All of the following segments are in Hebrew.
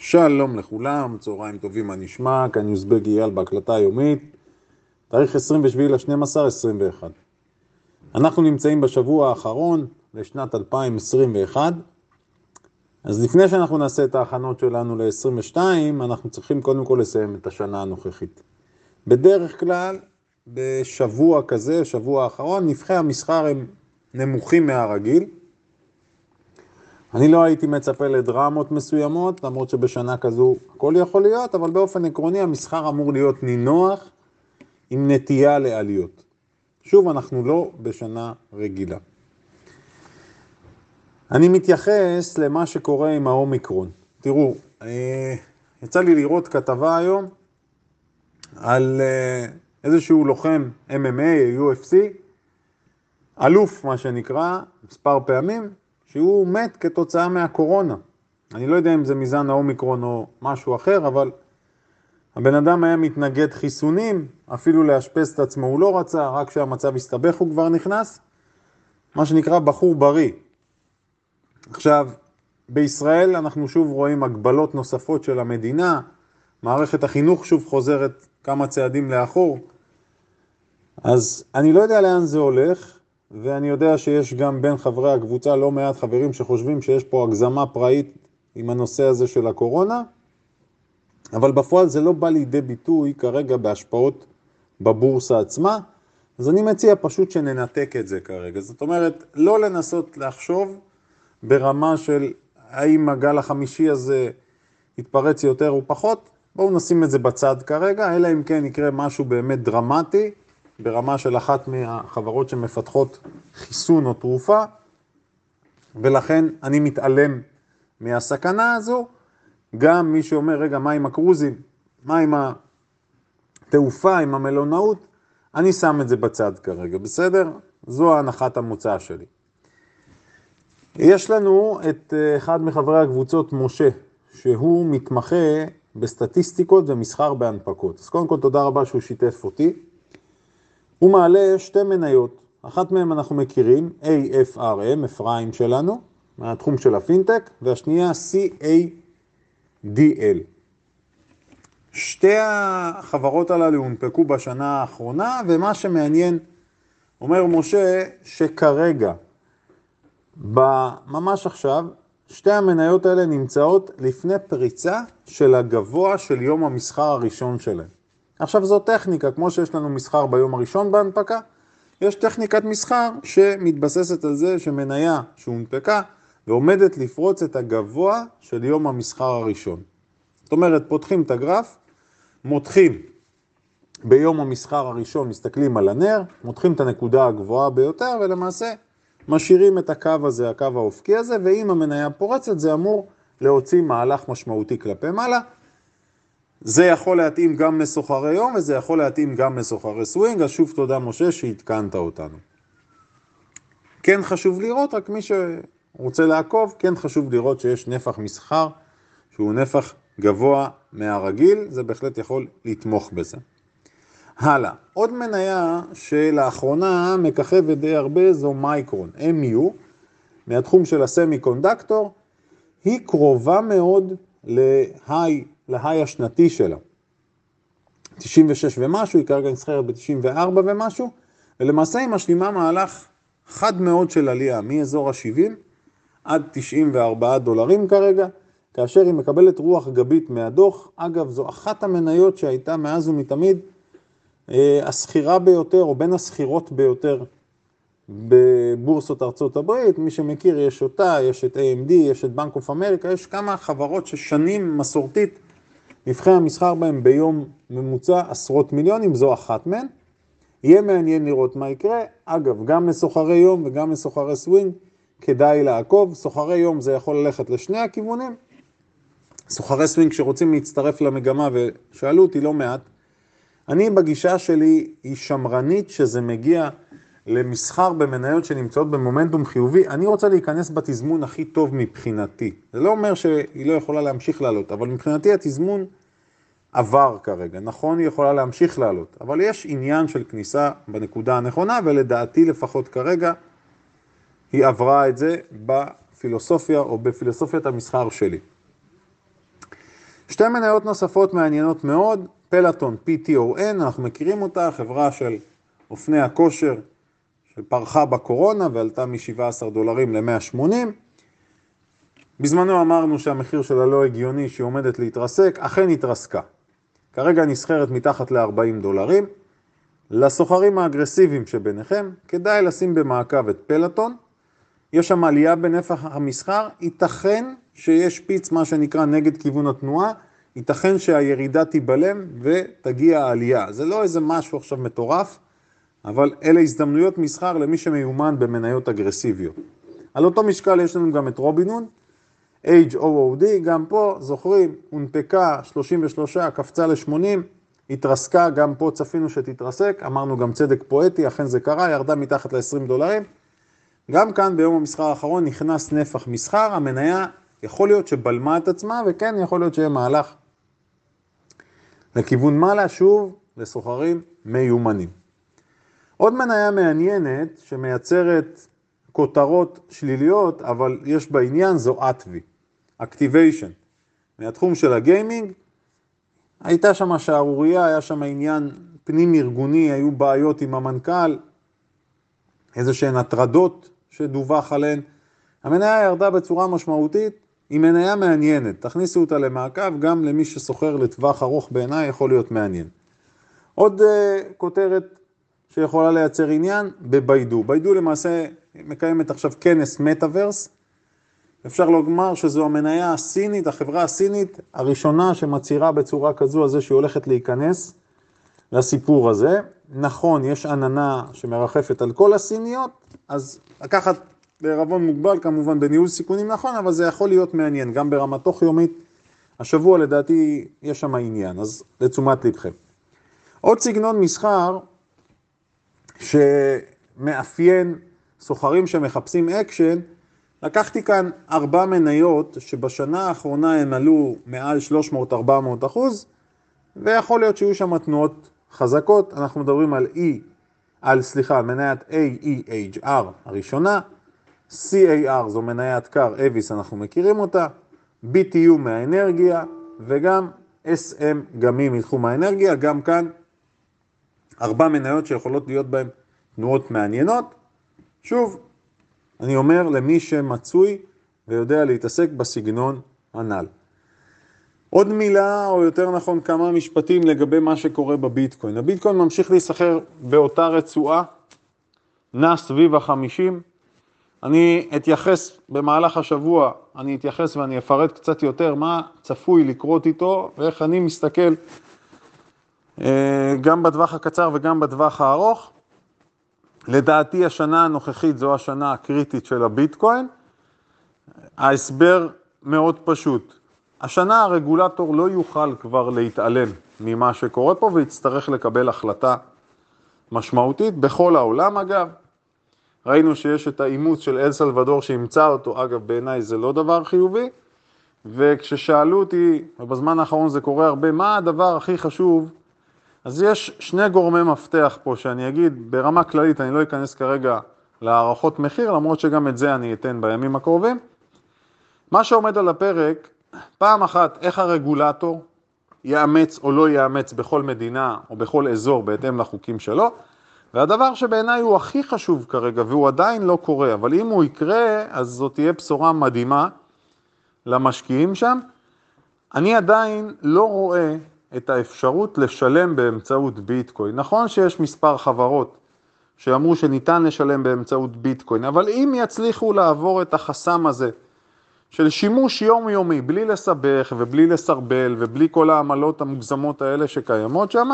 שלום לכולם, צהריים טובים, מה נשמע? כאן יוזבג אייל בהקלטה היומית, תאריך 27 ל-12, 21. אנחנו נמצאים בשבוע האחרון לשנת 2021, אז לפני שאנחנו נעשה את ההכנות שלנו ל-22, אנחנו צריכים קודם כל לסיים את השנה הנוכחית. בדרך כלל, בשבוע כזה, שבוע האחרון, נבחי המסחר הם נמוכים מהרגיל, אני לא הייתי מצפה לדרמות מסוימות, למרות שבשנה כזו הכל יכול להיות, אבל באופן עקרוני המסחר אמור להיות נינוח עם נטייה לעליות. שוב, אנחנו לא בשנה רגילה. אני מתייחס למה שקורה עם האומיקרון. תראו, אה, יצא לי לראות כתבה היום על אה, איזשהו לוחם MMA, UFC, אלוף מה שנקרא, מספר פעמים, שהוא מת כתוצאה מהקורונה. אני לא יודע אם זה מזן האומיקרון או משהו אחר, אבל הבן אדם היה מתנגד חיסונים, אפילו לאשפז את עצמו הוא לא רצה, רק כשהמצב הסתבך הוא כבר נכנס. מה שנקרא בחור בריא. עכשיו, בישראל אנחנו שוב רואים הגבלות נוספות של המדינה, מערכת החינוך שוב חוזרת כמה צעדים לאחור. אז אני לא יודע לאן זה הולך, ואני יודע שיש גם בין חברי הקבוצה לא מעט חברים שחושבים שיש פה הגזמה פראית עם הנושא הזה של הקורונה, אבל בפועל זה לא בא לידי ביטוי כרגע בהשפעות בבורסה עצמה, אז אני מציע פשוט שננתק את זה כרגע. זאת אומרת, לא לנסות לחשוב ברמה של האם הגל החמישי הזה יתפרץ יותר או פחות, בואו נשים את זה בצד כרגע, אלא אם כן יקרה משהו באמת דרמטי, ברמה של אחת מהחברות שמפתחות חיסון או תרופה, ולכן אני מתעלם מהסכנה הזו. גם מי שאומר, רגע, מה עם הקרוזים? מה עם התעופה, עם המלונאות? אני שם את זה בצד כרגע, בסדר? זו ההנחת המוצא שלי. יש לנו את אה, אחד מחברי הקבוצות, משה, שהוא מתמחה בסטטיסטיקות ומסחר בהנפקות. אז קודם כל תודה רבה שהוא שיתף אותי. הוא מעלה שתי מניות, אחת מהן אנחנו מכירים, AFRM, אפרים שלנו, מהתחום של הפינטק, והשנייה CADL. שתי החברות הללו הונפקו בשנה האחרונה, ומה שמעניין, אומר משה, שכרגע, ממש עכשיו, שתי המניות האלה נמצאות לפני פריצה של הגבוה של יום המסחר הראשון שלהם. עכשיו זו טכניקה, כמו שיש לנו מסחר ביום הראשון בהנפקה, יש טכניקת מסחר שמתבססת על זה שמניה שהונפקה ועומדת לפרוץ את הגבוה של יום המסחר הראשון. זאת אומרת, פותחים את הגרף, מותחים ביום המסחר הראשון, מסתכלים על הנר, מותחים את הנקודה הגבוהה ביותר ולמעשה משאירים את הקו הזה, הקו האופקי הזה, ואם המניה פורצת זה אמור להוציא מהלך משמעותי כלפי מעלה. זה יכול להתאים גם לסוחרי יום וזה יכול להתאים גם לסוחרי סווינג, אז שוב תודה משה שהתקנת אותנו. כן חשוב לראות, רק מי שרוצה לעקוב, כן חשוב לראות שיש נפח מסחר שהוא נפח גבוה מהרגיל, זה בהחלט יכול לתמוך בזה. הלאה, עוד מניה שלאחרונה מככבת די הרבה זו מייקרון, MU, מהתחום של הסמי קונדקטור, היא קרובה מאוד להיי להיי השנתי שלה. 96 ומשהו, היא כרגע נסחרת ב-94 ומשהו, ולמעשה היא משלימה מהלך חד מאוד של עלייה, מאזור ה-70 עד 94 דולרים כרגע, כאשר היא מקבלת רוח גבית מהדוח. אגב, זו אחת המניות שהייתה מאז ומתמיד אה, הסחירה ביותר, או בין הסחירות ביותר בבורסות ארצות הברית. מי שמכיר, יש אותה, יש את AMD, יש את בנק אוף אמריקה, יש כמה חברות ששנים מסורתית נפחי המסחר בהם ביום ממוצע עשרות מיליונים, זו אחת מהן. יהיה מעניין לראות מה יקרה. אגב, גם לסוחרי יום וגם לסוחרי סווינג כדאי לעקוב. סוחרי יום זה יכול ללכת לשני הכיוונים. סוחרי סווינג שרוצים להצטרף למגמה ושאלו אותי לא מעט, אני בגישה שלי היא שמרנית שזה מגיע למסחר במניות שנמצאות במומנטום חיובי, אני רוצה להיכנס בתזמון הכי טוב מבחינתי. זה לא אומר שהיא לא יכולה להמשיך לעלות, אבל מבחינתי התזמון עבר כרגע. נכון, היא יכולה להמשיך לעלות, אבל יש עניין של כניסה בנקודה הנכונה, ולדעתי לפחות כרגע היא עברה את זה בפילוסופיה או בפילוסופיית המסחר שלי. שתי מניות נוספות מעניינות מאוד, פלטון PTON, אנחנו מכירים אותה, חברה של אופני הכושר שפרחה בקורונה ועלתה מ-17 דולרים ל-180. בזמנו אמרנו שהמחיר שלה לא הגיוני, שהיא עומדת להתרסק, אכן התרסקה. כרגע נסחרת מתחת ל-40 דולרים. לסוחרים האגרסיביים שביניכם, כדאי לשים במעקב את פלטון. יש שם עלייה בנפח המסחר, ייתכן שיש פיץ, מה שנקרא, נגד כיוון התנועה, ייתכן שהירידה תיבלם ותגיע העלייה. זה לא איזה משהו עכשיו מטורף, אבל אלה הזדמנויות מסחר למי שמיומן במניות אגרסיביות. על אותו משקל יש לנו גם את רובינון, HOOD, גם פה, זוכרים, הונפקה 33, קפצה ל-80, התרסקה, גם פה צפינו שתתרסק, אמרנו גם צדק פואטי, אכן זה קרה, ירדה מתחת ל-20 דולרים. גם כאן ביום המסחר האחרון נכנס נפח מסחר, המניה יכול להיות שבלמה את עצמה, וכן יכול להיות שיהיה מהלך לכיוון מעלה, שוב, לסוחרים מיומנים. עוד מניה מעניינת שמייצרת כותרות שליליות, אבל יש בה עניין, זו אטווי, Activation. מהתחום של הגיימינג, הייתה שם שערורייה, היה שם עניין פנים ארגוני, היו בעיות עם המנכ"ל, איזה שהן הטרדות שדווח עליהן. המניה ירדה בצורה משמעותית, היא מניה מעניינת, תכניסו אותה למעקב, גם למי שסוחר לטווח ארוך בעיניי יכול להיות מעניין. עוד uh, כותרת שיכולה לייצר עניין, בביידו. ביידו למעשה מקיימת עכשיו כנס מטאוורס, אפשר לומר שזו המניה הסינית, החברה הסינית הראשונה שמצהירה בצורה כזו על זה שהיא הולכת להיכנס לסיפור הזה. נכון, יש עננה שמרחפת על כל הסיניות, אז לקחת בערבון מוגבל כמובן בניהול סיכונים נכון, אבל זה יכול להיות מעניין, גם ברמה תוך יומית. השבוע לדעתי יש שם עניין, אז לתשומת לבכם. עוד סגנון מסחר שמאפיין סוחרים שמחפשים אקשן, לקחתי כאן ארבע מניות שבשנה האחרונה הם עלו מעל 300-400 אחוז, ויכול להיות שיהיו שם תנועות חזקות. אנחנו מדברים על E, על סליחה, מניית AEHR הראשונה, CAR זו מניית קר, אביס אנחנו מכירים אותה, BTU מהאנרגיה, וגם SM גמי מתחום האנרגיה, גם כאן ארבע מניות שיכולות להיות בהן תנועות מעניינות. שוב, אני אומר למי שמצוי ויודע להתעסק בסגנון הנ"ל. עוד מילה, או יותר נכון כמה משפטים לגבי מה שקורה בביטקוין. הביטקוין ממשיך להיסחר באותה רצועה, נע סביב החמישים. אני אתייחס במהלך השבוע, אני אתייחס ואני אפרט קצת יותר מה צפוי לקרות איתו ואיך אני מסתכל אה, גם בטווח הקצר וגם בטווח הארוך. לדעתי השנה הנוכחית זו השנה הקריטית של הביטקוין. ההסבר מאוד פשוט. השנה הרגולטור לא יוכל כבר להתעלם ממה שקורה פה ויצטרך לקבל החלטה משמעותית בכל העולם אגב. ראינו שיש את האימוץ של אל סלבדור שאימצה אותו, אגב בעיניי זה לא דבר חיובי, וכששאלו אותי, ובזמן האחרון זה קורה הרבה, מה הדבר הכי חשוב אז יש שני גורמי מפתח פה שאני אגיד ברמה כללית, אני לא אכנס כרגע להערכות מחיר, למרות שגם את זה אני אתן בימים הקרובים. מה שעומד על הפרק, פעם אחת, איך הרגולטור יאמץ או לא יאמץ בכל מדינה או בכל אזור בהתאם לחוקים שלו, והדבר שבעיניי הוא הכי חשוב כרגע, והוא עדיין לא קורה, אבל אם הוא יקרה, אז זאת תהיה בשורה מדהימה למשקיעים שם. אני עדיין לא רואה את האפשרות לשלם באמצעות ביטקוין. נכון שיש מספר חברות שאמרו שניתן לשלם באמצעות ביטקוין, אבל אם יצליחו לעבור את החסם הזה של שימוש יומיומי, בלי לסבך ובלי לסרבל ובלי כל העמלות המוגזמות האלה שקיימות שם,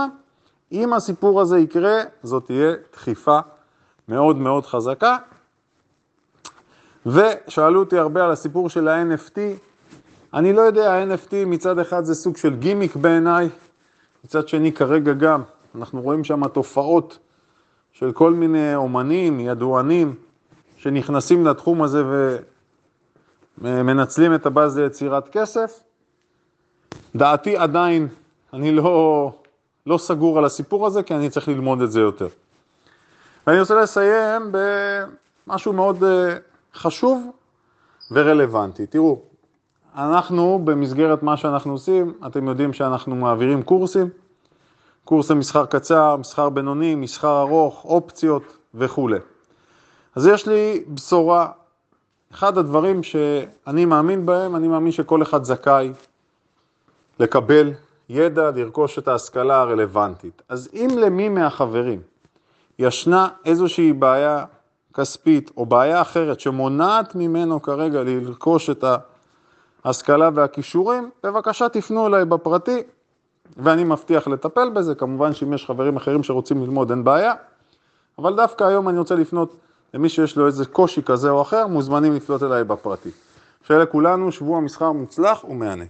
אם הסיפור הזה יקרה, זאת תהיה דחיפה מאוד מאוד חזקה. ושאלו אותי הרבה על הסיפור של ה-NFT, אני לא יודע, ה-NFT מצד אחד זה סוג של גימיק בעיניי, מצד שני כרגע גם, אנחנו רואים שם תופעות של כל מיני אומנים, ידוענים, שנכנסים לתחום הזה ומנצלים את הבאז ליצירת כסף. דעתי עדיין, אני לא, לא סגור על הסיפור הזה, כי אני צריך ללמוד את זה יותר. ואני רוצה לסיים במשהו מאוד אה, חשוב ורלוונטי. תראו, אנחנו, במסגרת מה שאנחנו עושים, אתם יודעים שאנחנו מעבירים קורסים, קורסי מסחר קצר, מסחר בינוני, מסחר ארוך, אופציות וכולי. אז יש לי בשורה, אחד הדברים שאני מאמין בהם, אני מאמין שכל אחד זכאי לקבל ידע, לרכוש את ההשכלה הרלוונטית. אז אם למי מהחברים ישנה איזושהי בעיה כספית או בעיה אחרת שמונעת ממנו כרגע לרכוש את ההשכלה והכישורים, בבקשה תפנו אליי בפרטי ואני מבטיח לטפל בזה. כמובן שאם יש חברים אחרים שרוצים ללמוד אין בעיה, אבל דווקא היום אני רוצה לפנות למי שיש לו איזה קושי כזה או אחר, מוזמנים לפנות אליי בפרטי. שיהיה לכולנו שבוע מסחר מוצלח ומהנה.